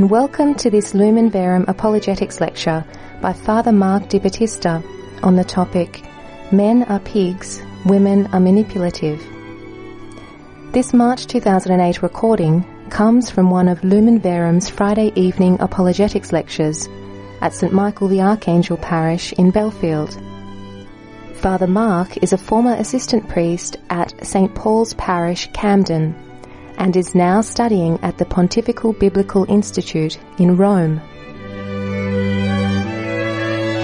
and welcome to this Lumen Verum Apologetics lecture by Father Mark Di Battista on the topic Men are pigs, women are manipulative. This March 2008 recording comes from one of Lumen Verum's Friday evening apologetics lectures at St Michael the Archangel Parish in Belfield. Father Mark is a former assistant priest at St Paul's Parish, Camden, and is now studying at the Pontifical Biblical Institute in Rome.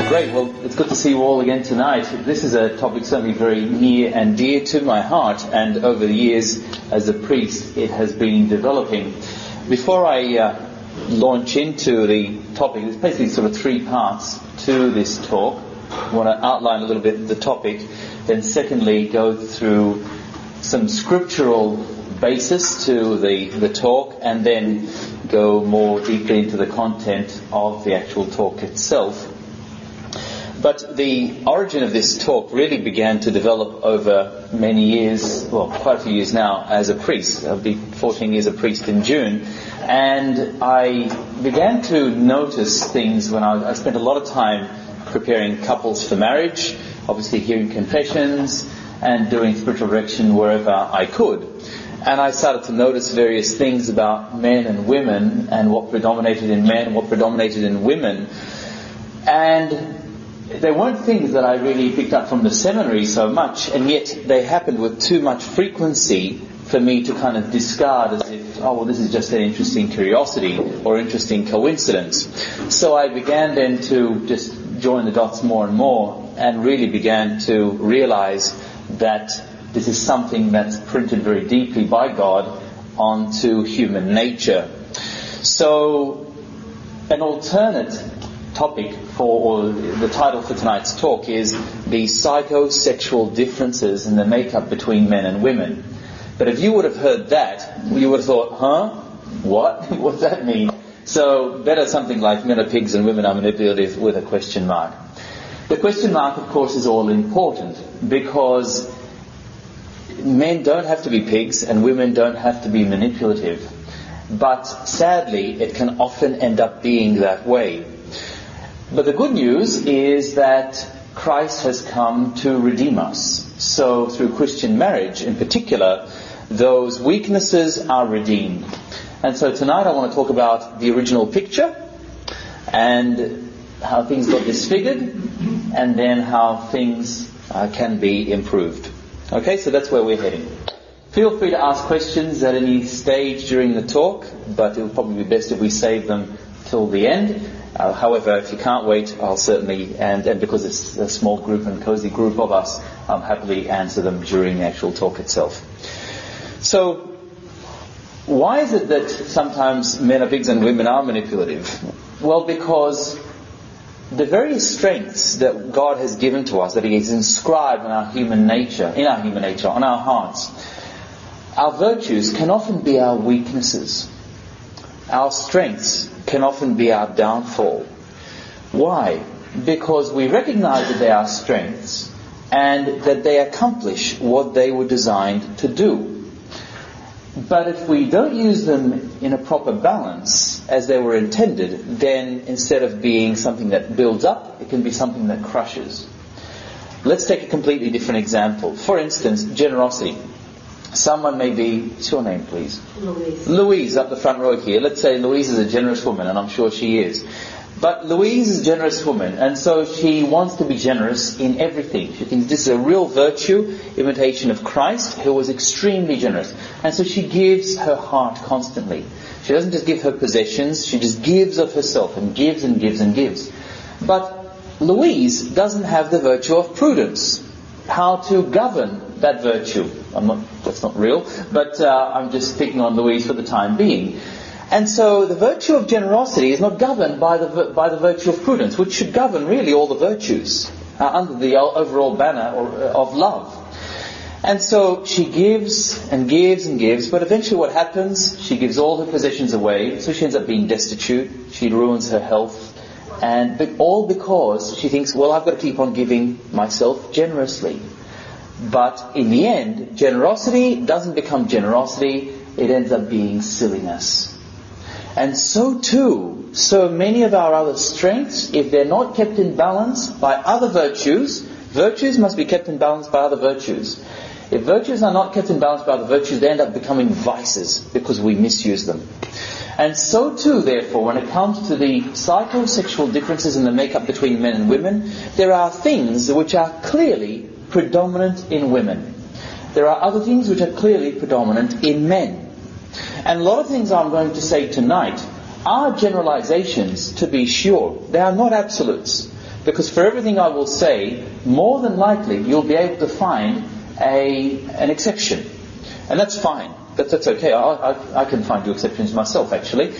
Great, well, it's good to see you all again tonight. This is a topic certainly very near and dear to my heart, and over the years as a priest, it has been developing. Before I uh, launch into the topic, there's basically sort of three parts to this talk. I want to outline a little bit the topic, then secondly, go through some scriptural basis to the, the talk, and then go more deeply into the content of the actual talk itself. But the origin of this talk really began to develop over many years, well, quite a few years now, as a priest. I'll be 14 years a priest in June. And I began to notice things when I, I spent a lot of time preparing couples for marriage, obviously hearing confessions, and doing spiritual direction wherever I could. And I started to notice various things about men and women and what predominated in men, what predominated in women. And they weren't things that I really picked up from the seminary so much, and yet they happened with too much frequency for me to kind of discard as if, oh, well, this is just an interesting curiosity or interesting coincidence. So I began then to just join the dots more and more and really began to realize that this is something that's printed very deeply by God onto human nature. So, an alternate topic for, or the title for tonight's talk is the psychosexual differences in the makeup between men and women. But if you would have heard that, you would have thought, huh? What? what does that mean? So better something like men are pigs and women are manipulative with a question mark. The question mark, of course, is all important because men don't have to be pigs and women don't have to be manipulative. But sadly, it can often end up being that way. But the good news is that Christ has come to redeem us. So through Christian marriage in particular, those weaknesses are redeemed. And so tonight I want to talk about the original picture and how things got disfigured and then how things uh, can be improved. Okay, so that's where we're heading. Feel free to ask questions at any stage during the talk, but it will probably be best if we save them till the end. Uh, however, if you can't wait, I'll certainly, and, and because it's a small group and cozy group of us, I'll happily answer them during the actual talk itself. So, why is it that sometimes men are pigs and women are manipulative? Well, because the very strengths that God has given to us, that He has inscribed in our human nature, in our human nature, on our hearts, our virtues can often be our weaknesses. Our strengths can often be our downfall. Why? Because we recognize that they are strengths and that they accomplish what they were designed to do. But if we don't use them in a proper balance as they were intended, then instead of being something that builds up, it can be something that crushes. Let's take a completely different example. For instance, generosity. Someone may be, what's your name please? Louise. Louise up the front row here. Let's say Louise is a generous woman, and I'm sure she is. But Louise is a generous woman, and so she wants to be generous in everything. She thinks this is a real virtue, imitation of Christ, who was extremely generous. And so she gives her heart constantly. She doesn't just give her possessions, she just gives of herself, and gives and gives and gives. But Louise doesn't have the virtue of prudence. How to govern that virtue. Not, that's not real, but uh, I'm just picking on Louise for the time being. And so the virtue of generosity is not governed by the, by the virtue of prudence, which should govern really all the virtues uh, under the overall banner or, uh, of love. And so she gives and gives and gives, but eventually what happens? She gives all her possessions away, so she ends up being destitute, she ruins her health, and all because she thinks, well, I've got to keep on giving myself generously. But in the end, generosity doesn't become generosity, it ends up being silliness. And so too, so many of our other strengths, if they're not kept in balance by other virtues, virtues must be kept in balance by other virtues. If virtues are not kept in balance by other virtues, they end up becoming vices because we misuse them. And so too, therefore, when it comes to the psychosexual differences in the makeup between men and women, there are things which are clearly predominant in women. There are other things which are clearly predominant in men. And a lot of things I'm going to say tonight are generalizations, to be sure. They are not absolutes. Because for everything I will say, more than likely you'll be able to find a, an exception. And that's fine. That, that's okay. I, I, I can find two exceptions myself, actually.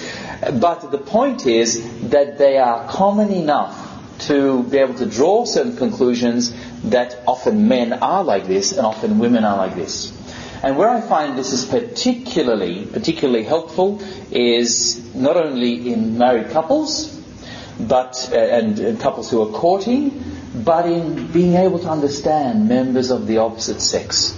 But the point is that they are common enough to be able to draw certain conclusions that often men are like this and often women are like this. And where I find this is particularly, particularly helpful is not only in married couples, but, uh, and, and couples who are courting, but in being able to understand members of the opposite sex.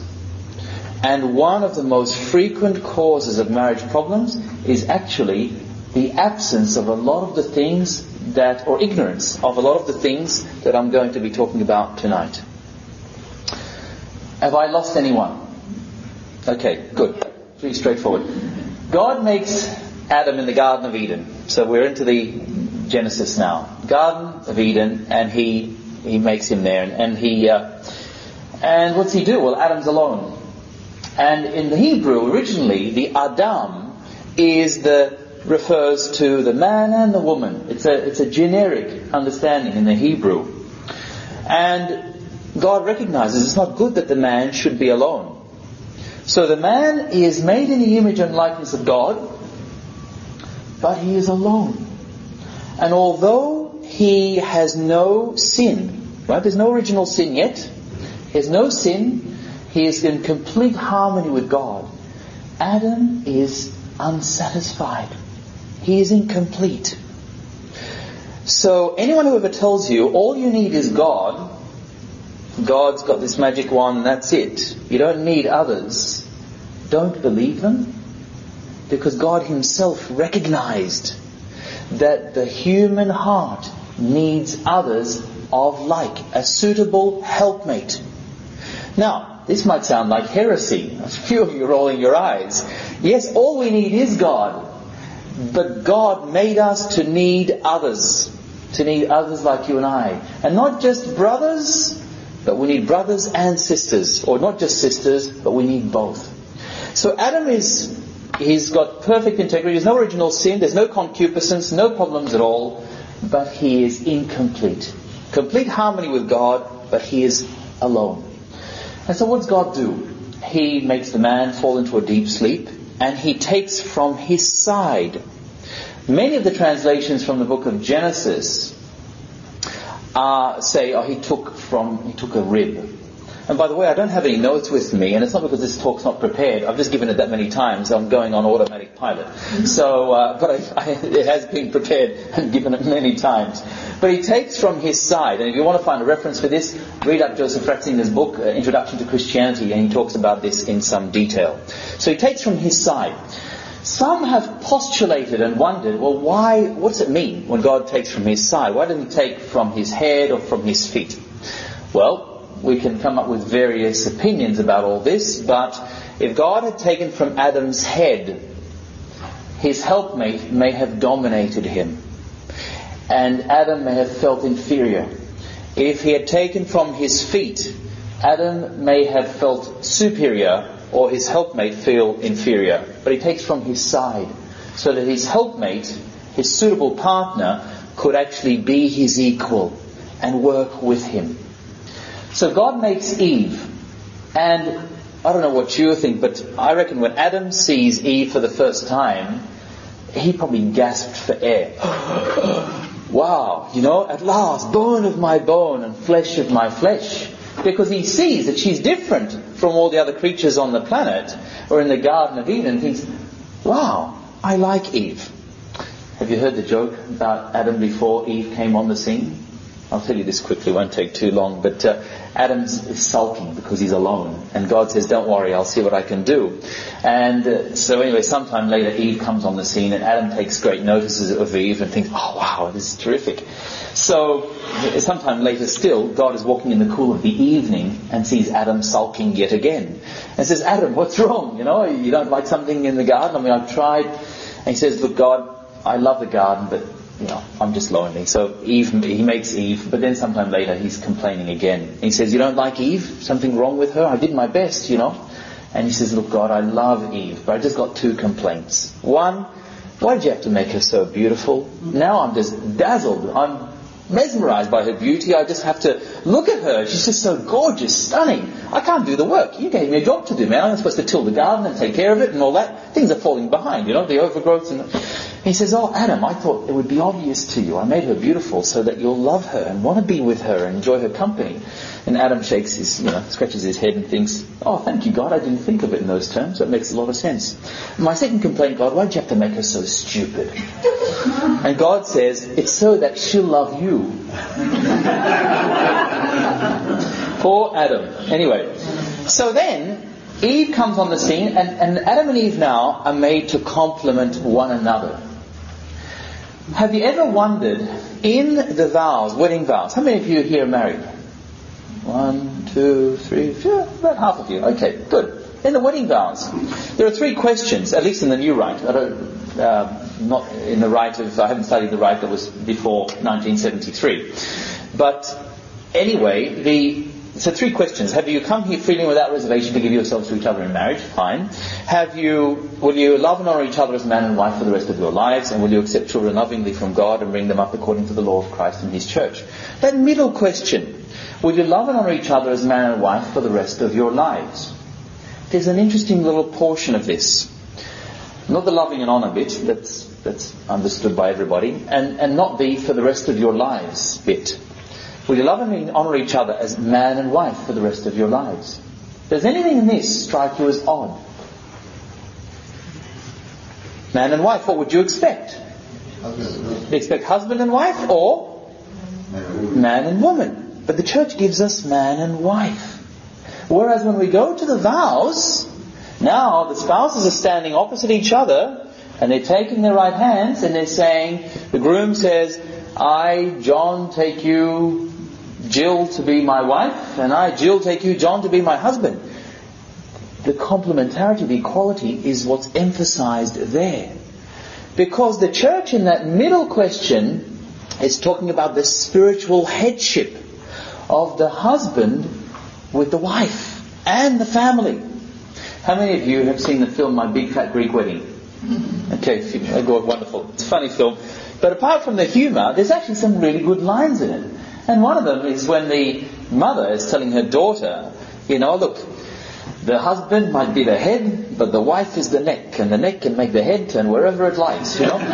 And one of the most frequent causes of marriage problems is actually the absence of a lot of the things that, or ignorance of a lot of the things that I'm going to be talking about tonight. Have I lost anyone? Okay, good. Pretty straightforward. God makes Adam in the Garden of Eden. So we're into the Genesis now. Garden of Eden, and he he makes him there, and, and he uh, and what's he do? Well, Adam's alone, and in the Hebrew originally, the Adam is the refers to the man and the woman. It's a it's a generic understanding in the Hebrew, and God recognizes it's not good that the man should be alone. So the man is made in the image and likeness of God, but he is alone. And although he has no sin, right? There's no original sin yet. He has no sin. He is in complete harmony with God. Adam is unsatisfied. He is incomplete. So anyone who ever tells you all you need is God, God's got this magic wand that's it. You don't need others. Don't believe them. Because God Himself recognized that the human heart needs others of like, a suitable helpmate. Now, this might sound like heresy. A few of you rolling your eyes. Yes, all we need is God. But God made us to need others. To need others like you and I. And not just brothers, but we need brothers and sisters, or not just sisters, but we need both. So Adam is, he's got perfect integrity, there's no original sin, there's no concupiscence, no problems at all, but he is incomplete. Complete harmony with God, but he is alone. And so what does God do? He makes the man fall into a deep sleep, and he takes from his side. Many of the translations from the book of Genesis uh, say, oh, he took from, he took a rib. And by the way, I don't have any notes with me, and it's not because this talk's not prepared. I've just given it that many times. I'm going on automatic pilot. So, uh, but I, I, it has been prepared and given it many times. But he takes from his side, and if you want to find a reference for this, read up Joseph Ratzinger's book, uh, Introduction to Christianity, and he talks about this in some detail. So he takes from his side. Some have postulated and wondered, well, why, what does it mean when God takes from his side? Why doesn't he take from his head or from his feet? Well, we can come up with various opinions about all this, but if God had taken from Adam's head, his helpmate may have dominated him, and Adam may have felt inferior. If he had taken from his feet, Adam may have felt superior or his helpmate feel inferior. But he takes from his side so that his helpmate, his suitable partner, could actually be his equal and work with him. So God makes Eve, and I don't know what you think, but I reckon when Adam sees Eve for the first time, he probably gasped for air. wow, you know, at last, bone of my bone and flesh of my flesh because he sees that she's different from all the other creatures on the planet or in the Garden of Eden thinks, wow, I like Eve. Have you heard the joke about Adam before Eve came on the scene? I'll tell you this quickly, won't take too long, but uh, Adam's sulking because he's alone. And God says, don't worry, I'll see what I can do. And uh, so anyway, sometime later Eve comes on the scene and Adam takes great notices of Eve and thinks, oh wow, this is terrific. So sometime later still, God is walking in the cool of the evening and sees Adam sulking yet again. And says, Adam, what's wrong? You know, you don't like something in the garden? I mean, I've tried. And he says, look, God, I love the garden, but you know, I'm just lonely. So Eve, he makes Eve, but then sometime later he's complaining again. He says, you don't like Eve? Something wrong with her? I did my best, you know. And he says, look, God, I love Eve, but I just got two complaints. One, why did you have to make her so beautiful? Now I'm just dazzled. I'm mesmerized by her beauty. I just have to look at her. She's just so gorgeous, stunning. I can't do the work. You gave me a job to do, man. I'm supposed to till the garden and take care of it and all that. Things are falling behind, you know, the overgrowth and he says, Oh, Adam, I thought it would be obvious to you. I made her beautiful so that you'll love her and want to be with her and enjoy her company. And Adam shakes his, you know, scratches his head and thinks, Oh, thank you, God. I didn't think of it in those terms. That makes a lot of sense. My second complaint, God, why'd you have to make her so stupid? And God says, It's so that she'll love you. Poor Adam. Anyway, so then Eve comes on the scene, and, and Adam and Eve now are made to complement one another. Have you ever wondered, in the vows, wedding vows, how many of you here are married? One, two, three, four, about half of you. Okay, good. In the wedding vows, there are three questions, at least in the new rite. I don't, uh, not in the rite of, I haven't studied the rite that was before 1973. But anyway, the so three questions. Have you come here freely without reservation to give yourselves to each other in marriage? Fine. Have you, will you love and honor each other as man and wife for the rest of your lives? And will you accept children lovingly from God and bring them up according to the law of Christ and His church? That middle question. Will you love and honor each other as man and wife for the rest of your lives? There's an interesting little portion of this. Not the loving and honor bit, that's, that's understood by everybody, and, and not the for the rest of your lives bit. Will you love and honour each other as man and wife for the rest of your lives? Does anything in this strike you as odd? Man and wife, what would you expect? You expect husband and wife or man and woman? But the church gives us man and wife. Whereas when we go to the vows, now the spouses are standing opposite each other and they're taking their right hands and they're saying, the groom says, I, John, take you Jill to be my wife, and I, Jill, take you, John, to be my husband. The complementarity, the equality is what's emphasized there. Because the church in that middle question is talking about the spiritual headship of the husband with the wife and the family. How many of you have seen the film My Big Fat Greek Wedding? Okay, wonderful. It's a funny film. But apart from the humour, there's actually some really good lines in it. And one of them is when the mother is telling her daughter, you know, look, the husband might be the head, but the wife is the neck, and the neck can make the head turn wherever it likes, you know.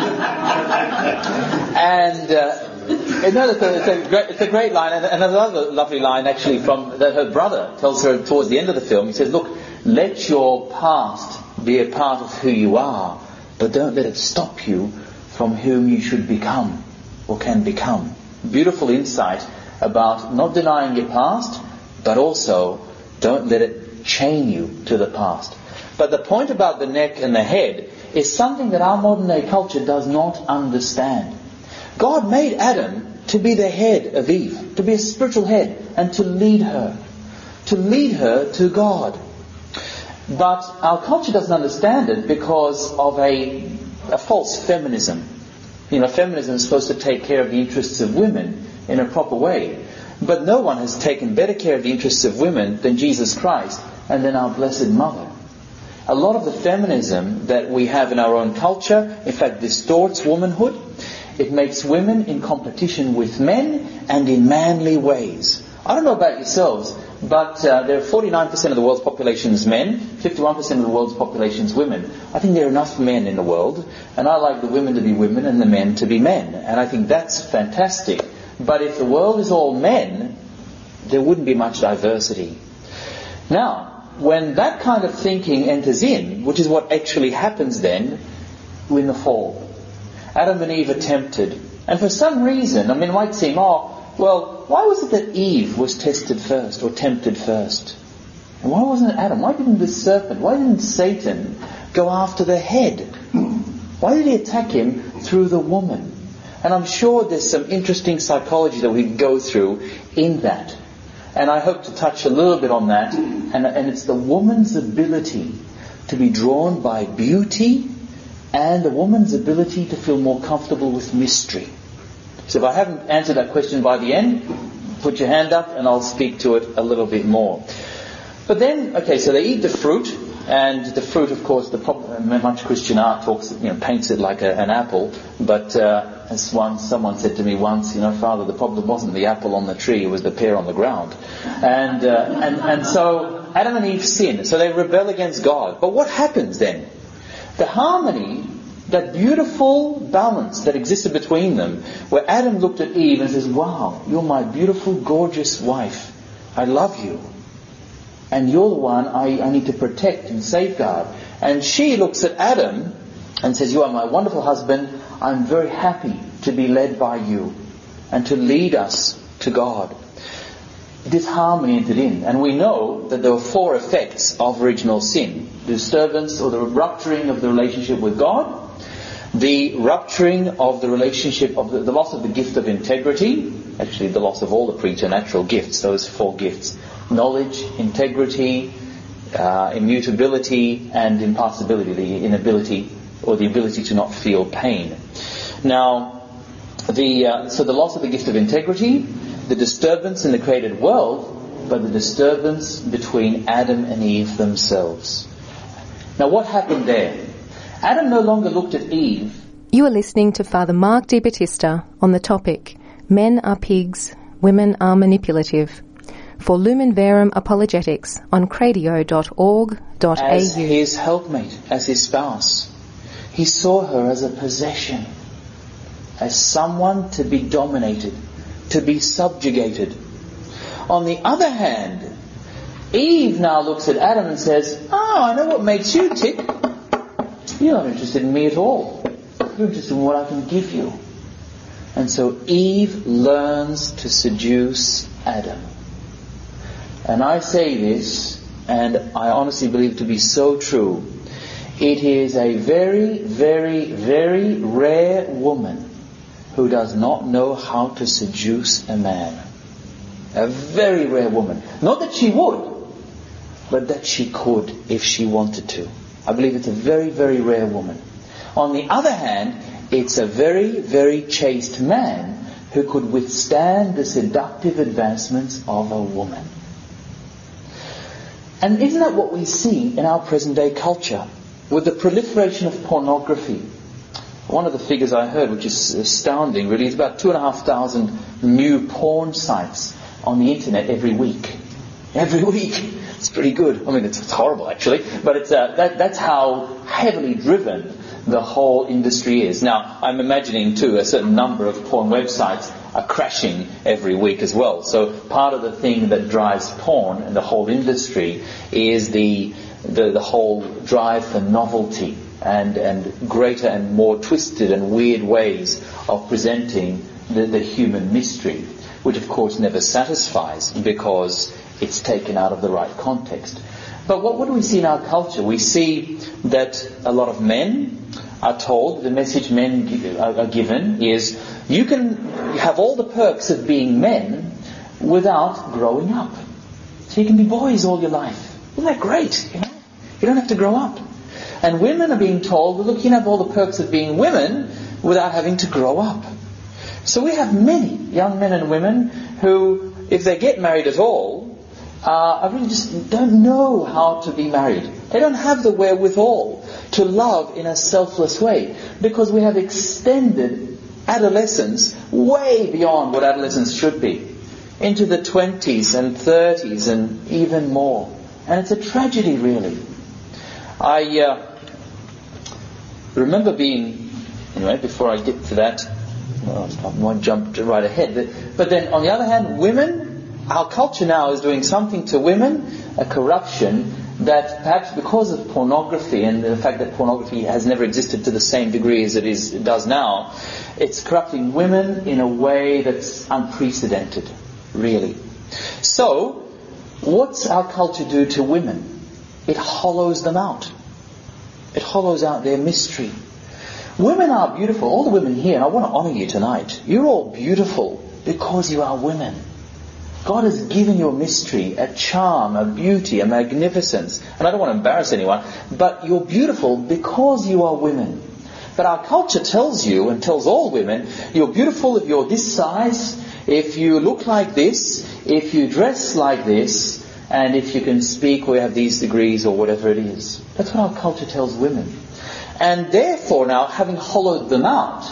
and uh, it's, a, it's, a great, it's a great line, and, and another lovely line actually from that her brother tells her towards the end of the film. He says, "Look, let your past be a part of who you are, but don't let it stop you from whom you should become or can become." Beautiful insight about not denying your past, but also don't let it chain you to the past. But the point about the neck and the head is something that our modern day culture does not understand. God made Adam to be the head of Eve, to be a spiritual head, and to lead her, to lead her to God. But our culture doesn't understand it because of a, a false feminism. You know, feminism is supposed to take care of the interests of women in a proper way. But no one has taken better care of the interests of women than Jesus Christ and then our Blessed Mother. A lot of the feminism that we have in our own culture, in fact, distorts womanhood. It makes women in competition with men and in manly ways. I don't know about yourselves, but uh, there are 49% of the world's population is men, 51% of the world's population is women. I think there are enough men in the world, and I like the women to be women and the men to be men. And I think that's fantastic. But if the world is all men, there wouldn't be much diversity. Now, when that kind of thinking enters in, which is what actually happens then in the fall, Adam and Eve are tempted. And for some reason, I mean, it might seem, oh, well, why was it that Eve was tested first or tempted first? And why wasn't it Adam? Why didn't the serpent, why didn't Satan go after the head? Why did he attack him through the woman? And I'm sure there's some interesting psychology that we can go through in that. And I hope to touch a little bit on that. And, and it's the woman's ability to be drawn by beauty and the woman's ability to feel more comfortable with mystery. So if I haven't answered that question by the end, put your hand up and I'll speak to it a little bit more. But then, okay, so they eat the fruit, and the fruit, of course, the problem, much Christian art talks, you know, paints it like a, an apple. But uh, as one, someone said to me once, you know, Father, the problem wasn't the apple on the tree; it was the pear on the ground. And uh, and and so Adam and Eve sin, so they rebel against God. But what happens then? The harmony, that beautiful balance that existed between them, where Adam looked at Eve and says, "Wow, you're my beautiful, gorgeous wife. I love you." and you're the one I, I need to protect and safeguard. And she looks at Adam and says, You are my wonderful husband. I'm very happy to be led by you and to lead us to God. This harmony entered in. And we know that there were four effects of original sin the disturbance or the rupturing of the relationship with God, the rupturing of the relationship of the, the loss of the gift of integrity, actually the loss of all the preternatural gifts, those four gifts knowledge, integrity, uh, immutability, and impassibility, the inability or the ability to not feel pain. Now, the, uh, so the loss of the gift of integrity, the disturbance in the created world, but the disturbance between Adam and Eve themselves. Now, what happened there? Adam no longer looked at Eve. You are listening to Father Mark Di Battista on the topic Men are pigs, women are manipulative for Lumen Verum Apologetics on cradio.org.au. As his helpmate, as his spouse. He saw her as a possession, as someone to be dominated, to be subjugated. On the other hand, Eve now looks at Adam and says, Oh, I know what makes you tick. You're not interested in me at all. You're interested in what I can give you. And so Eve learns to seduce Adam. And I say this, and I honestly believe to be so true. It is a very, very, very rare woman who does not know how to seduce a man. A very rare woman. Not that she would, but that she could if she wanted to. I believe it's a very, very rare woman. On the other hand, it's a very, very chaste man who could withstand the seductive advancements of a woman. And isn't that what we see in our present day culture? With the proliferation of pornography. One of the figures I heard, which is astounding really, is about two and a half thousand new porn sites on the internet every week. Every week. It's pretty good. I mean, it's, it's horrible actually, but it's, uh, that, that's how heavily driven the whole industry is. Now, I'm imagining too a certain number of porn websites are crashing every week as well. So part of the thing that drives porn and the whole industry is the, the, the whole drive for novelty and, and greater and more twisted and weird ways of presenting the, the human mystery, which of course never satisfies because it's taken out of the right context. But what, what do we see in our culture? We see that a lot of men are told, the message men are given is, you can have all the perks of being men without growing up. So you can be boys all your life. Isn't that great? You know? You don't have to grow up. And women are being told, look, you can have all the perks of being women without having to grow up. So we have many young men and women who, if they get married at all, uh, I really just don't know how to be married. They don't have the wherewithal to love in a selfless way because we have extended adolescence way beyond what adolescence should be into the 20s and 30s and even more. And it's a tragedy, really. I uh, remember being, anyway, before I get to that, well, I won't jump right ahead. But, but then, on the other hand, women, our culture now is doing something to women, a corruption that perhaps because of pornography and the fact that pornography has never existed to the same degree as it, is, it does now, it's corrupting women in a way that's unprecedented, really. So, what's our culture do to women? It hollows them out. It hollows out their mystery. Women are beautiful. All the women here, and I want to honor you tonight. You're all beautiful because you are women. God has given you a mystery, a charm, a beauty, a magnificence. And I don't want to embarrass anyone, but you're beautiful because you are women. But our culture tells you and tells all women, you're beautiful if you're this size, if you look like this, if you dress like this, and if you can speak or have these degrees or whatever it is. That's what our culture tells women. And therefore now, having hollowed them out,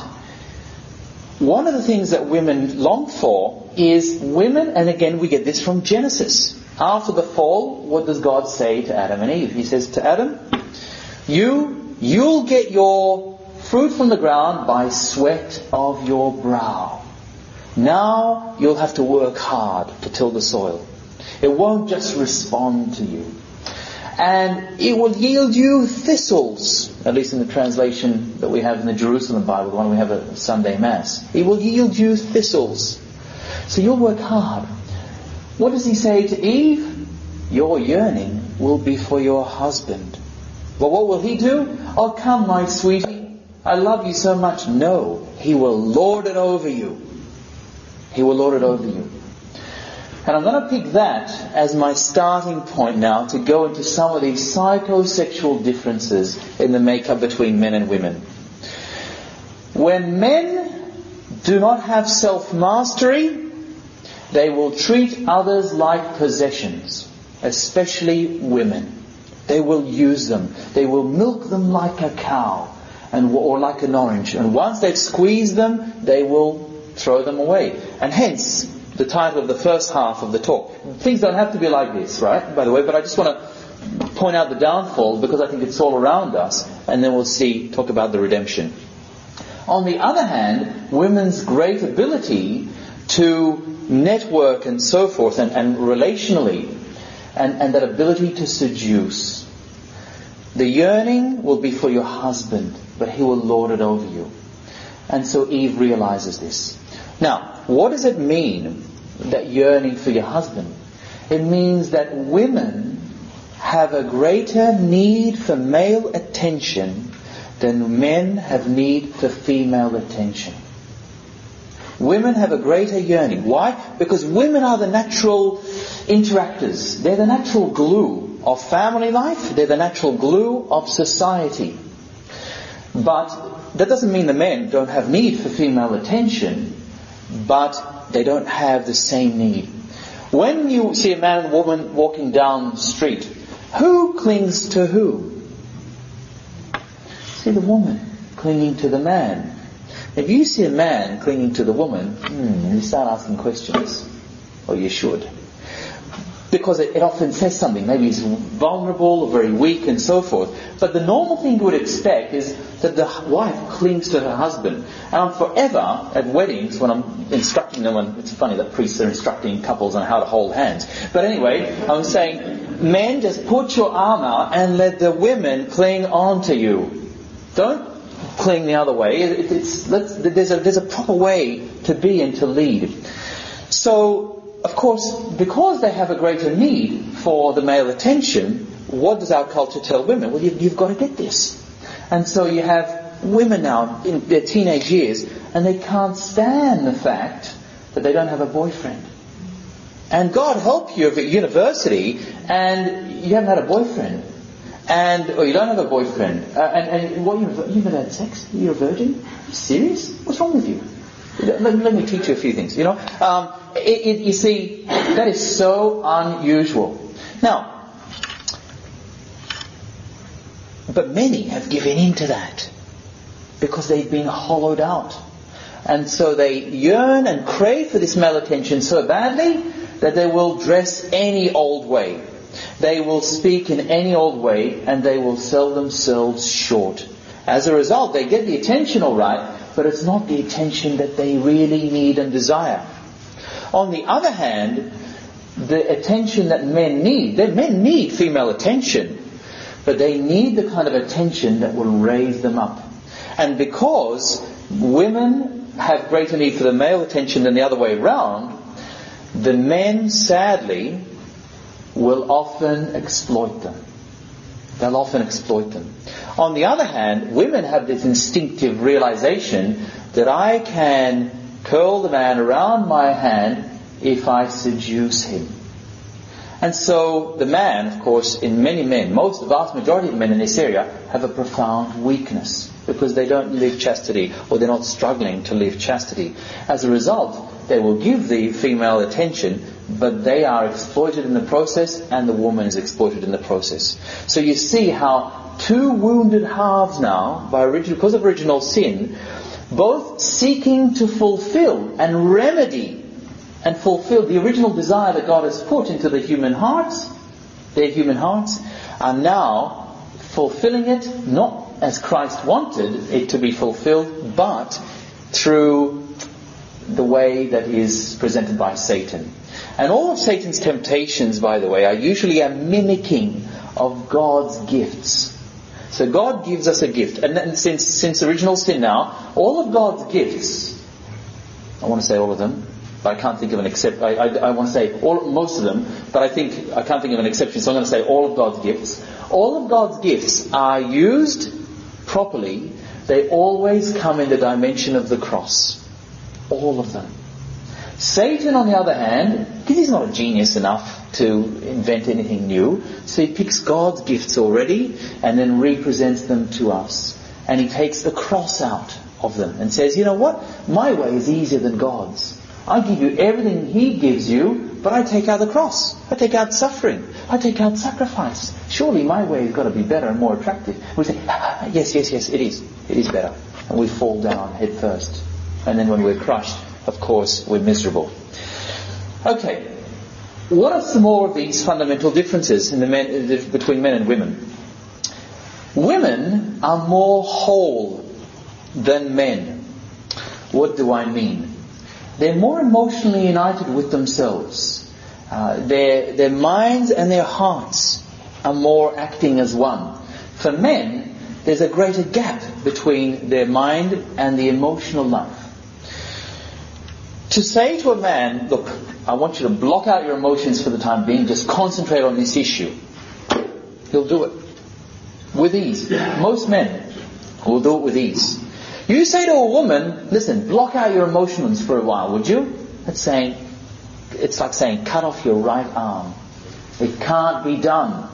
one of the things that women long for is women, and again we get this from Genesis. After the fall, what does God say to Adam and Eve? He says to Adam, you, you'll get your fruit from the ground by sweat of your brow. Now you'll have to work hard to till the soil. It won't just respond to you and it will yield you thistles, at least in the translation that we have in the Jerusalem Bible, the one we have at Sunday Mass. It will yield you thistles. So you'll work hard. What does he say to Eve? Your yearning will be for your husband. Well, what will he do? Oh, come, my sweetie. I love you so much. No, he will lord it over you. He will lord it over you. And I'm going to pick that as my starting point now to go into some of these psychosexual differences in the makeup between men and women. When men do not have self-mastery, they will treat others like possessions, especially women. They will use them. They will milk them like a cow and, or like an orange. And once they've squeezed them, they will throw them away. And hence, the title of the first half of the talk. Things don't have to be like this, right? By the way, but I just want to point out the downfall because I think it's all around us, and then we'll see, talk about the redemption. On the other hand, women's great ability to network and so forth, and, and relationally, and, and that ability to seduce. The yearning will be for your husband, but he will lord it over you. And so Eve realizes this. Now, what does it mean, that yearning for your husband? It means that women have a greater need for male attention than men have need for female attention. Women have a greater yearning. Why? Because women are the natural interactors. They're the natural glue of family life. They're the natural glue of society. But that doesn't mean the men don't have need for female attention but they don't have the same need. When you see a man and woman walking down the street, who clings to who? See the woman clinging to the man. If you see a man clinging to the woman, hmm, you start asking questions. Or you should because it, it, often says something. Maybe he's vulnerable or very weak and so forth. But the normal thing you would expect is that the wife clings to her husband. And I'm forever at weddings when I'm instructing them, and it's funny that priests are instructing couples on how to hold hands. But anyway, I'm saying, men, just put your arm out and let the women cling on to you. Don't cling the other way. It, there's, a, there's a proper way to be and to lead. So of course, because they have a greater need for the male attention, what does our culture tell women? Well, you've, you've got to get this. And so you have women now in their teenage years, and they can't stand the fact that they don't have a boyfriend. And God help you if at university and you haven't had a boyfriend. And, or you don't have a boyfriend. Uh, and, and what, you've, you've had sex? You're a virgin? Are you serious? What's wrong with you? Let, let, me teach you a few things. You know, um, it, it, you see, that is so unusual. Now, but many have given in to that because they've been hollowed out. And so they yearn and crave for this male attention so badly that they will dress any old way. They will speak in any old way and they will sell themselves short. As a result, they get the attention alright, but it's not the attention that they really need and desire. On the other hand, the attention that men need. That men need female attention, but they need the kind of attention that will raise them up. And because women have greater need for the male attention than the other way around, the men, sadly, will often exploit them. They'll often exploit them. On the other hand, women have this instinctive realization that I can curl the man around my hand if I seduce him. And so the man, of course, in many men, most, the vast majority of men in this area have a profound weakness because they don't live chastity or they're not struggling to live chastity. As a result, they will give the female attention, but they are exploited in the process and the woman is exploited in the process. So you see how two wounded halves now, by original, because of original sin, both seeking to fulfill and remedy and fulfill the original desire that God has put into the human hearts, their human hearts, are now fulfilling it not as Christ wanted it to be fulfilled, but through the way that is presented by Satan. And all of Satan's temptations, by the way, are usually a mimicking of God's gifts. So God gives us a gift. And since, since original sin now, all of God's gifts, I want to say all of them, but I can't think of an exception. I, I, I, want to say all, most of them, but I think I can't think of an exception, so I'm going to say all of God's gifts. All of God's gifts are used properly. They always come in the dimension of the cross. All of them. Satan, on the other hand, because he's not a genius enough to invent anything new, so he picks God's gifts already and then represents them to us. And he takes the cross out of them and says, you know what? My way is easier than God's. I give you everything He gives you, but I take out the cross. I take out suffering. I take out sacrifice. Surely my way has got to be better and more attractive. We say, ah, yes, yes, yes, it is. It is better. And we fall down head first. And then when we're crushed, of course, we're miserable. Okay. What are some more of these fundamental differences the men, between men and women? Women are more whole than men. What do I mean? they're more emotionally united with themselves. Uh, their, their minds and their hearts are more acting as one. For men, there's a greater gap between their mind and the emotional life. To say to a man, look, I want you to block out your emotions for the time being, just concentrate on this issue, he'll do it. With ease. Most men will do it with ease. You say to a woman, listen, block out your emotions for a while, would you? That's saying, it's like saying, cut off your right arm. It can't be done.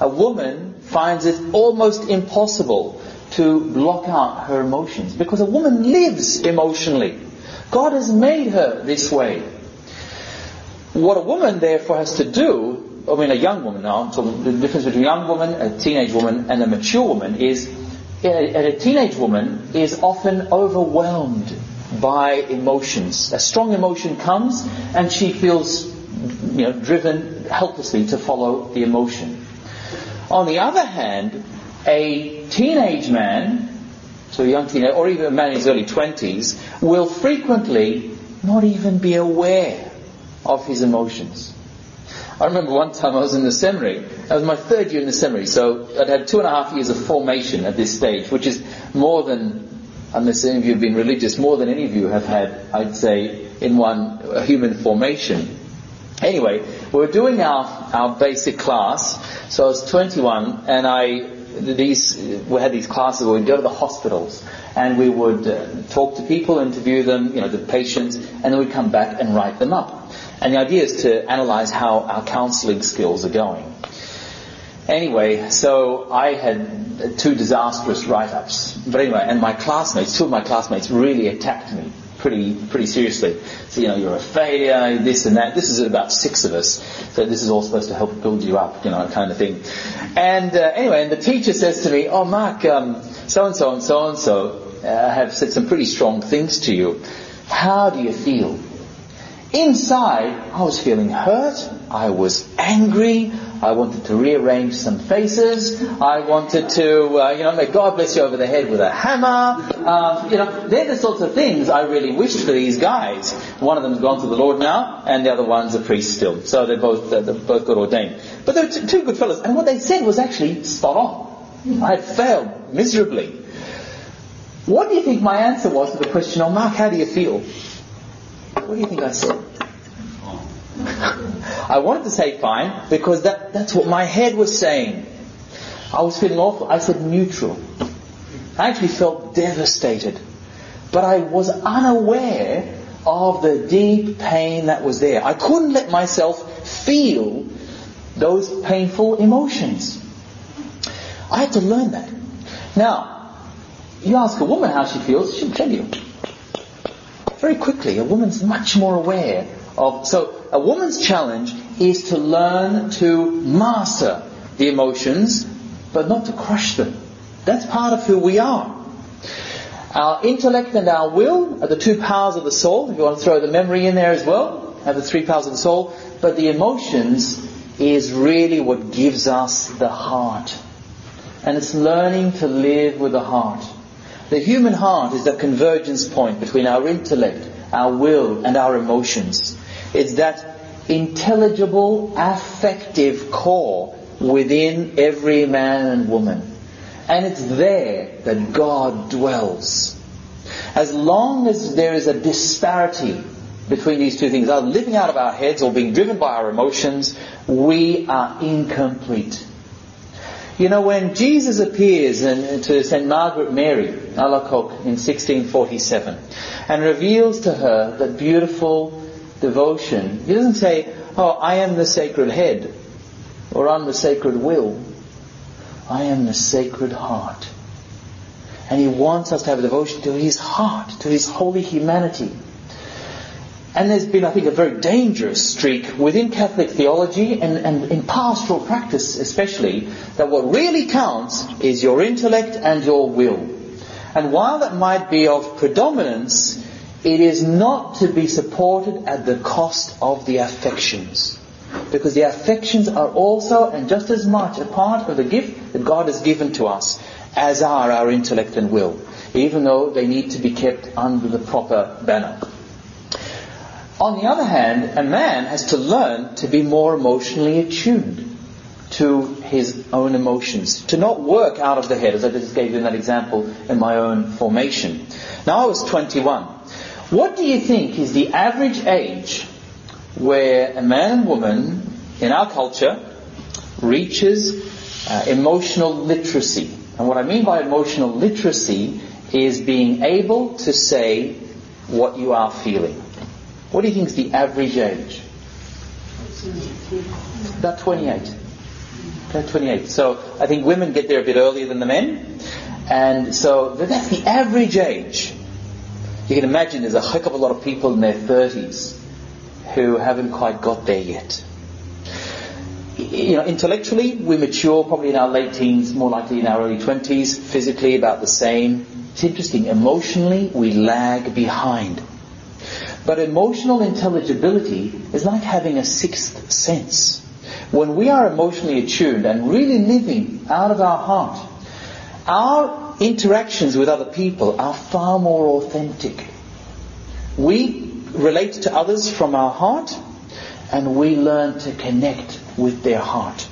A woman finds it almost impossible to block out her emotions because a woman lives emotionally. God has made her this way. What a woman therefore has to do, I mean a young woman now, so the difference between a young woman, a teenage woman, and a mature woman is a, a teenage woman is often overwhelmed by emotions. A strong emotion comes and she feels you know, driven helplessly to follow the emotion. On the other hand, a teenage man, so a young teenager, or even a man in his early 20s, will frequently not even be aware of his emotions. I remember one time I was in the seminary. That was my third year in the seminary, so I'd had two and a half years of formation at this stage, which is more than, unless any of you have been religious, more than any of you have had, I'd say, in one human formation. Anyway, we were doing our, our basic class, so I was 21, and I these we had these classes where we'd go to the hospitals and we would uh, talk to people, interview them, you know, the patients, and then we'd come back and write them up. And the idea is to analyze how our counseling skills are going. Anyway, so I had two disastrous write-ups. But anyway, and my classmates, two of my classmates really attacked me pretty, pretty seriously. So, you know, you're a failure, this and that. This is about six of us. So this is all supposed to help build you up, you know, kind of thing. And uh, anyway, and the teacher says to me, oh, Mark, um, so-and-so and so-and-so uh, have said some pretty strong things to you. How do you feel? Inside, I was feeling hurt. I was angry. I wanted to rearrange some faces. I wanted to, uh, you know, may God bless you over the head with a hammer. Um, you know, they're the sorts of things I really wished for these guys. One of them's gone to the Lord now, and the other one's a priest still. So they're both, uh, they're both got ordained. But they're t- two good fellows. And what they said was actually spot on. I had failed miserably. What do you think my answer was to the question, oh Mark, how do you feel? What do you think I said? I wanted to say fine because that, that's what my head was saying. I was feeling awful. I said neutral. I actually felt devastated. But I was unaware of the deep pain that was there. I couldn't let myself feel those painful emotions. I had to learn that. Now, you ask a woman how she feels, she'll tell you. Very quickly, a woman's much more aware of, so a woman's challenge is to learn to master the emotions, but not to crush them. That's part of who we are. Our intellect and our will are the two powers of the soul. If you want to throw the memory in there as well, have the three powers of the soul. But the emotions is really what gives us the heart. And it's learning to live with the heart. The human heart is the convergence point between our intellect, our will, and our emotions. It's that intelligible, affective core within every man and woman. And it's there that God dwells. As long as there is a disparity between these two things, either living out of our heads or being driven by our emotions, we are incomplete. You know, when Jesus appears in, to St. Margaret Mary, Alacoque, in 1647, and reveals to her that beautiful devotion. He doesn't say, oh, I am the sacred head, or I'm the sacred will. I am the sacred heart. And he wants us to have a devotion to his heart, to his holy humanity. And there's been, I think, a very dangerous streak within Catholic theology and, and in pastoral practice especially, that what really counts is your intellect and your will. And while that might be of predominance, it is not to be supported at the cost of the affections. Because the affections are also and just as much a part of the gift that God has given to us as are our intellect and will, even though they need to be kept under the proper banner. On the other hand, a man has to learn to be more emotionally attuned to his own emotions, to not work out of the head, as I just gave you in that example in my own formation. Now I was 21. What do you think is the average age where a man and woman in our culture reaches uh, emotional literacy? And what I mean by emotional literacy is being able to say what you are feeling. What do you think is the average age? About 28. About 28. So I think women get there a bit earlier than the men. And so that's the average age. You can imagine there's a heck of a lot of people in their 30s who haven't quite got there yet. You know, intellectually, we mature probably in our late teens, more likely in our early 20s, physically about the same. It's interesting, emotionally, we lag behind. But emotional intelligibility is like having a sixth sense. When we are emotionally attuned and really living out of our heart, our interactions with other people are far more authentic. We relate to others from our heart and we learn to connect with their heart.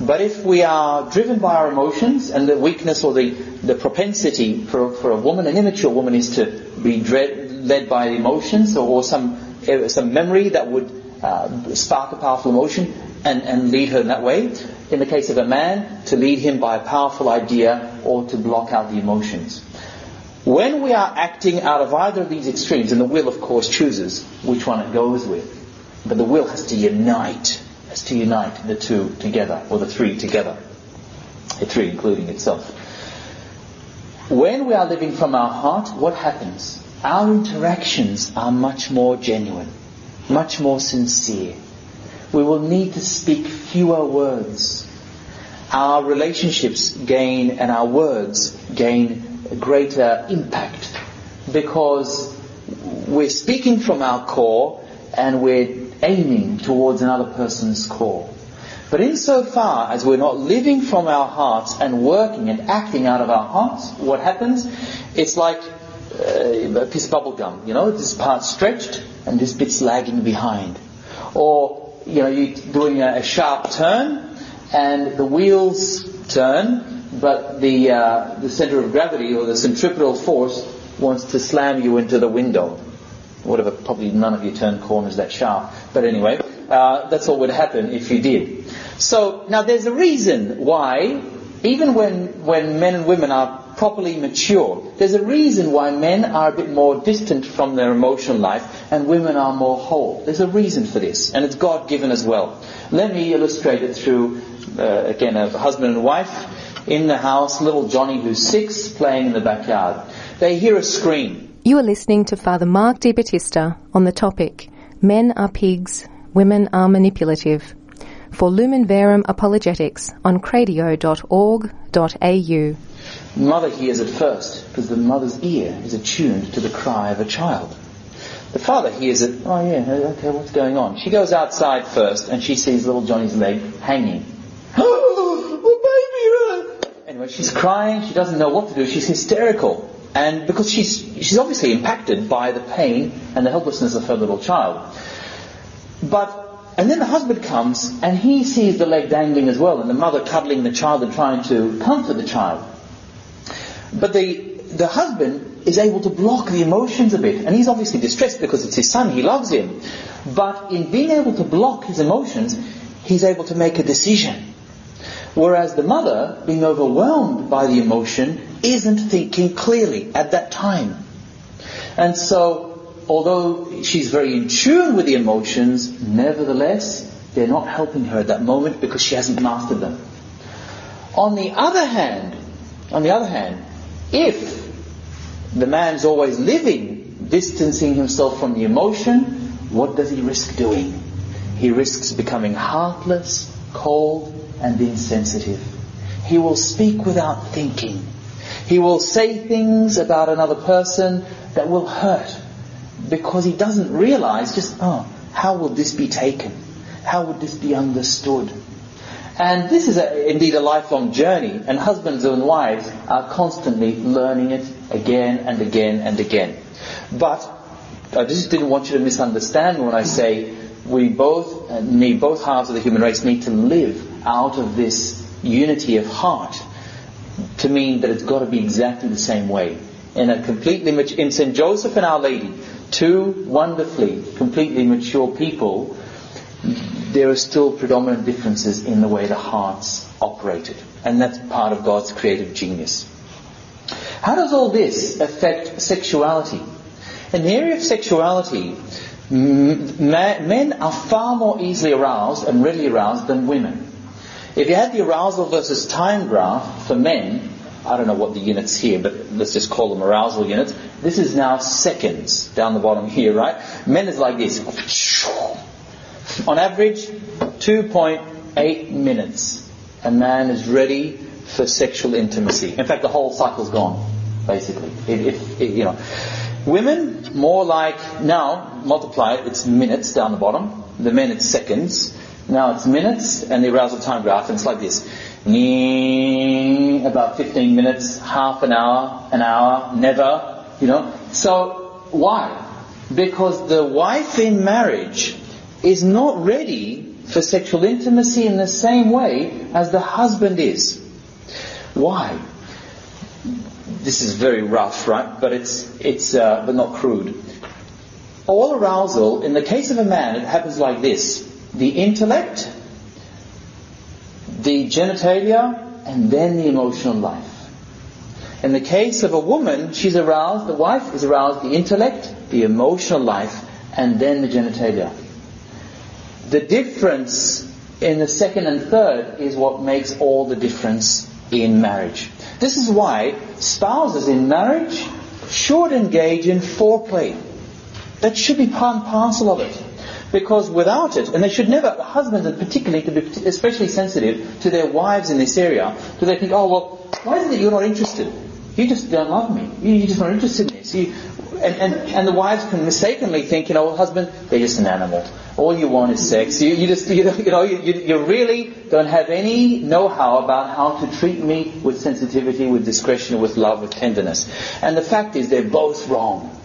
But if we are driven by our emotions and the weakness or the, the propensity for, for a woman, an immature woman is to be dread, led by emotions or, or some, uh, some memory that would uh, spark a powerful emotion and, and lead her in that way. In the case of a man, to lead him by a powerful idea or to block out the emotions. When we are acting out of either of these extremes, and the will of course chooses which one it goes with, but the will has to unite, has to unite the two together, or the three together. The three including itself. When we are living from our heart, what happens? Our interactions are much more genuine much more sincere. We will need to speak fewer words. Our relationships gain and our words gain a greater impact because we're speaking from our core and we're aiming towards another person's core. But insofar as we're not living from our hearts and working and acting out of our hearts, what happens? It's like uh, a piece of bubble gum, you know, this part stretched and this bit's lagging behind. Or, you know, you're doing a, a sharp turn and the wheels turn, but the, uh, the center of gravity or the centripetal force wants to slam you into the window. Whatever, probably none of you turn corners that sharp. But anyway, uh, that's what would happen if you did. So, now there's a reason why, even when, when men and women are properly mature, there's a reason why men are a bit more distant from their emotional life and women are more whole. There's a reason for this, and it's God given as well. Let me illustrate it through, uh, again, a husband and wife in the house, little Johnny who's six, playing in the backyard. They hear a scream. You are listening to Father Mark Di Battista on the topic Men are pigs, women are manipulative for Lumen Verum Apologetics on cradio.org.au. Mother hears it first because the mother's ear is attuned to the cry of a child. The father hears it, oh yeah, okay, what's going on? She goes outside first and she sees little Johnny's leg hanging. Oh, baby! Anyway, she's crying, she doesn't know what to do, she's hysterical. And because she's, she's obviously impacted by the pain and the helplessness of her little child. But and then the husband comes and he sees the leg dangling as well, and the mother cuddling the child and trying to comfort the child. But the, the husband is able to block the emotions a bit, and he's obviously distressed because it's his son, he loves him. But in being able to block his emotions, he's able to make a decision. Whereas the mother, being overwhelmed by the emotion, isn't thinking clearly at that time. And so although she's very in tune with the emotions, nevertheless, they're not helping her at that moment because she hasn't mastered them. On the other hand, on the other hand, if the man's always living, distancing himself from the emotion, what does he risk doing? He risks becoming heartless, cold, and insensitive. He will speak without thinking. He will say things about another person that will hurt because he doesn't realize just, oh, how will this be taken? How would this be understood? And this is a, indeed a lifelong journey, and husbands and wives are constantly learning it again and again and again. But I just didn't want you to misunderstand when I say we both need, both halves of the human race need to live out of this unity of heart to mean that it's got to be exactly the same way. In a completely, in St. Joseph and Our Lady, two wonderfully, completely mature people, there are still predominant differences in the way the hearts operated. And that's part of God's creative genius. How does all this affect sexuality? In the area of sexuality, men are far more easily aroused and readily aroused than women. If you had the arousal versus time graph for men, I don't know what the units here, but let's just call them arousal units. This is now seconds down the bottom here, right? Men is like this. On average, 2.8 minutes. A man is ready for sexual intimacy. In fact, the whole cycle's gone, basically. If, if, you know. Women, more like, now, multiply it, it's minutes down the bottom. The men, it's seconds. Now it's minutes, and the arousal time graph, and it's like this about 15 minutes, half an hour, an hour, never, you know. So, why? Because the wife in marriage is not ready for sexual intimacy in the same way as the husband is. Why? This is very rough, right? But it's, it's, uh, but not crude. All arousal, in the case of a man, it happens like this. The intellect the genitalia, and then the emotional life. In the case of a woman, she's aroused, the wife is aroused, the intellect, the emotional life, and then the genitalia. The difference in the second and third is what makes all the difference in marriage. This is why spouses in marriage should engage in foreplay. That should be part and parcel of it. Because without it, and they should never, husbands and particularly to be especially sensitive to their wives in this area, do they think, oh well, why is it that you're not interested? You just don't love me. You, are just not interested in this. You, and, and, and the wives can mistakenly think, you know, husband, they're just an animal. All you want is sex. You, you just, you you, know you, you really don't have any know-how about how to treat me with sensitivity, with discretion, with love, with tenderness. And the fact is, they're both wrong.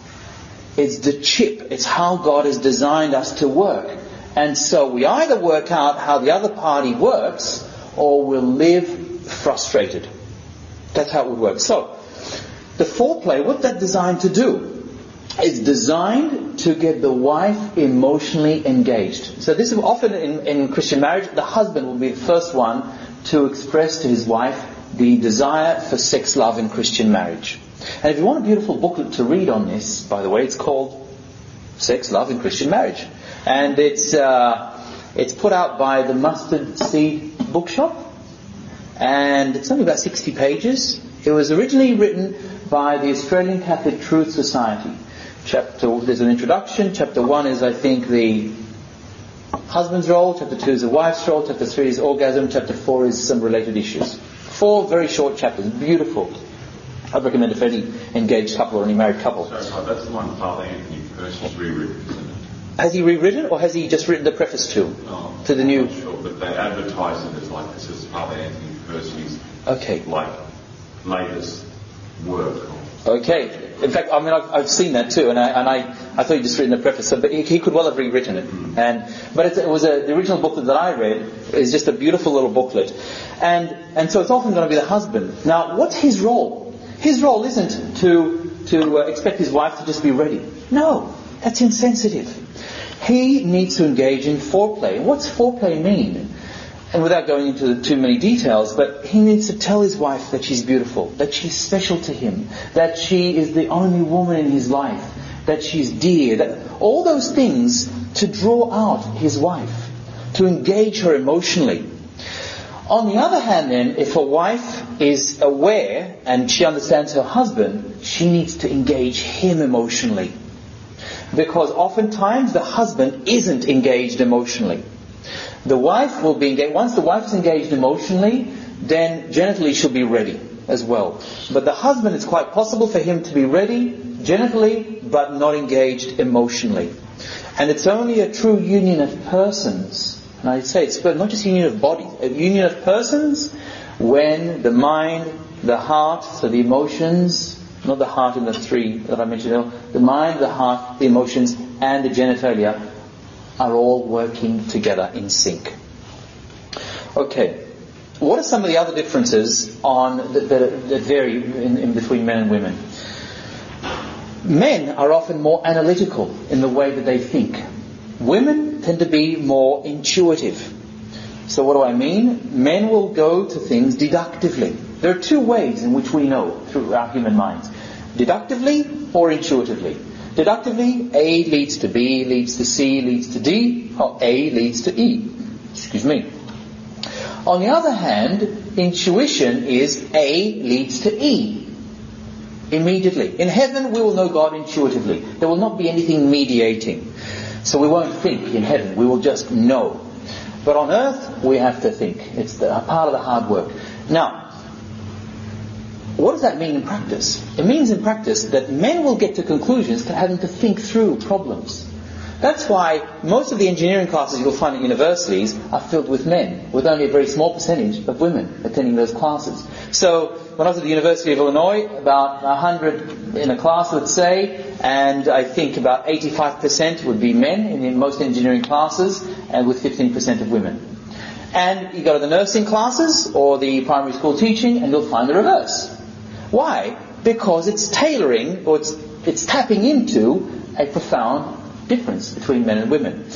It's the chip. It's how God has designed us to work. And so we either work out how the other party works, or we'll live frustrated. That's how it would work. So, the foreplay, what that designed to do? It's designed to get the wife emotionally engaged. So this is often in, in Christian marriage, the husband will be the first one to express to his wife the desire for sex love in Christian marriage. And if you want a beautiful booklet to read on this, by the way, it's called Sex, Love in Christian Marriage. And it's, uh, it's put out by the Mustard Seed Bookshop. And it's only about 60 pages. It was originally written by the Australian Catholic Truth Society. Chapter, there's an introduction. Chapter one is, I think, the husband's role. Chapter two is the wife's role. Chapter three is orgasm. Chapter four is some related issues. Four very short chapters. Beautiful. I'd recommend it for any engaged couple or any married couple. Sorry, that's the one Father Anthony Percy has rewritten, it? Has he rewritten or has he just written the preface to? Oh, to the new. I'm not sure, but they advertise it as like this is Father Anthony Percy's Okay. like latest work. Okay. In fact, I mean, I've, I've seen that too, and I, and I, I thought he just written the preface, but he, he could well have rewritten it. And, but it was a, the original booklet that I read is just a beautiful little booklet. And, and so it's often going to be the husband. Now, what's his role? His role isn't to, to uh, expect his wife to just be ready. No, that's insensitive. He needs to engage in foreplay. What's foreplay mean? And without going into too many details, but he needs to tell his wife that she's beautiful, that she's special to him, that she is the only woman in his life, that she's dear, that all those things to draw out his wife, to engage her emotionally. On the other hand, then, if a wife is aware and she understands her husband, she needs to engage him emotionally. Because oftentimes the husband isn't engaged emotionally. The wife will be engaged, once the wife is engaged emotionally, then genitally she'll be ready as well. But the husband, it's quite possible for him to be ready genitally, but not engaged emotionally. And it's only a true union of persons, and I say it's not just union of body, a union of persons when the mind, the heart, so the emotions, not the heart in the three that I mentioned the mind, the heart, the emotions, and the genitalia are all working together in sync. Okay, what are some of the other differences on that, that, that vary in, in between men and women? Men are often more analytical in the way that they think. Women tend to be more intuitive. So what do I mean? Men will go to things deductively. There are two ways in which we know through our human minds. Deductively or intuitively. Deductively, A leads to B, leads to C, leads to D, or A leads to E. Excuse me. On the other hand, intuition is A leads to E. Immediately. In heaven, we will know God intuitively. There will not be anything mediating. So we won't think in heaven. We will just know. But on earth, we have to think. It's the, part of the hard work. Now, what does that mean in practice? It means in practice that men will get to conclusions to having to think through problems. That's why most of the engineering classes you'll find at universities are filled with men, with only a very small percentage of women attending those classes. So, when I was at the University of Illinois, about 100 in a class, let's say, and I think about 85% would be men in most engineering classes, and with 15% of women. And you go to the nursing classes or the primary school teaching, and you'll find the reverse. Why? Because it's tailoring, or it's, it's tapping into a profound difference between men and women.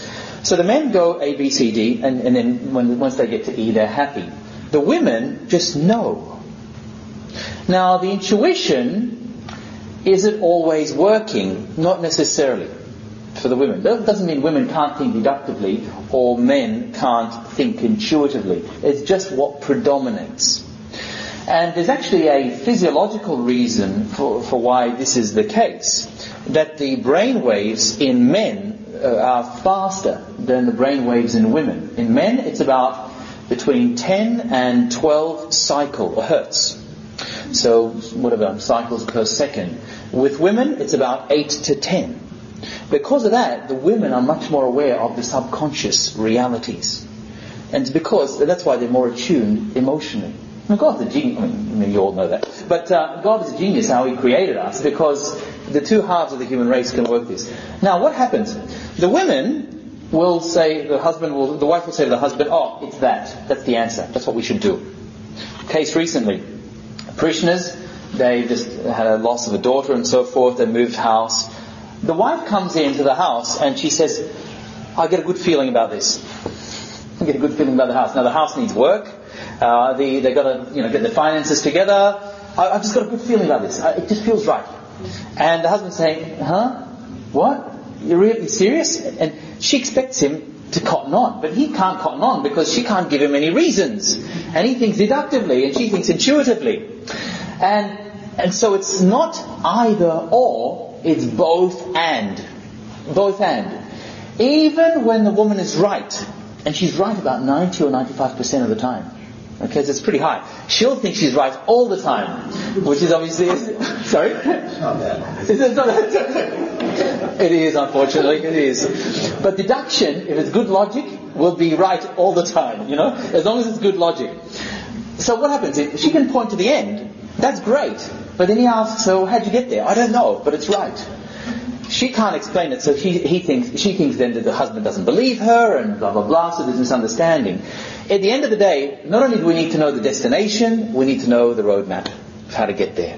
So the men go A, B, C, D, and, and then when, once they get to E, they're happy. The women just know. Now, the intuition, is it always working? Not necessarily for the women. That doesn't mean women can't think deductively or men can't think intuitively. It's just what predominates. And there's actually a physiological reason for, for why this is the case. That the brain waves in men uh, are faster than the brain waves in women. In men, it's about between 10 and 12 cycle hertz. So, whatever, cycles per second. With women, it's about 8 to 10. Because of that, the women are much more aware of the subconscious realities. And because, that's why they're more attuned emotionally. Now, God's a genius, I mean, you all know that. But uh, God is a genius how He created us because the two halves of the human race can work this. Now, what happens? The women will say, the husband will, the wife will say to the husband, oh, it's that. That's the answer. That's what we should do. Case recently, parishioners, they just had a loss of a daughter and so forth, they moved house. The wife comes into the house and she says, I get a good feeling about this. I get a good feeling about the house. Now the house needs work. Uh, the, they've got to you know, get the finances together. I, have just got a good feeling about this. I, it just feels right. And the husband's saying, huh? What? You're really serious? And she expects him to cotton on. But he can't cotton on because she can't give him any reasons. And he thinks deductively and she thinks intuitively. And, and so it's not either or, it's both and. Both and. Even when the woman is right, and she's right about 90 or 95% of the time, Okay, so it's pretty high. She'll think she's right all the time, which is obviously sorry. It is, unfortunately, it is. But deduction, if it's good logic, will be right all the time. You know, as long as it's good logic. So what happens? If she can point to the end, that's great. But then he asks, "So how'd you get there?" I don't know, but it's right she can't explain it, so he, he thinks, she thinks then that the husband doesn't believe her and blah blah blah, so there's misunderstanding. At the end of the day, not only do we need to know the destination, we need to know the roadmap of how to get there.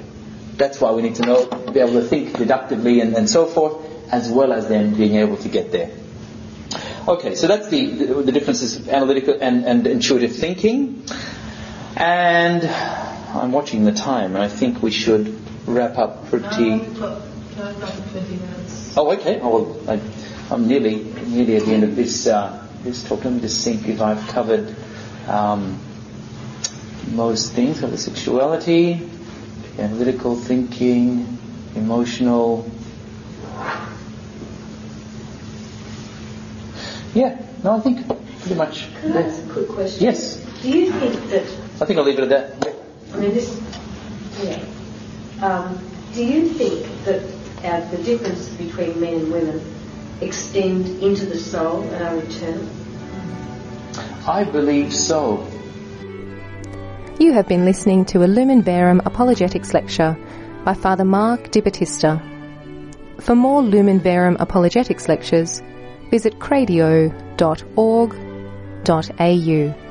That's why we need to know, be able to think deductively and, and so forth, as well as then being able to get there. Okay, so that's the, the, the differences of analytical and, and intuitive thinking. And I'm watching the time, and I think we should wrap up pretty. Oh, okay. Oh, well, I, am nearly nearly at the end of this uh, this talk. Let me just think if I've covered um, most things of the sexuality, analytical thinking, emotional. Yeah. No, I think pretty much. Can I ask a quick question? Yes. Do you think that? I think I'll leave it at that. I mean, this. Yeah. Um, do you think that uh, the difference between men and women extend into the soul at our return? I believe so. You have been listening to a Lumen Verum apologetics lecture by Father Mark Di Battista. For more Lumen Verum apologetics lectures, visit cradio.org.au.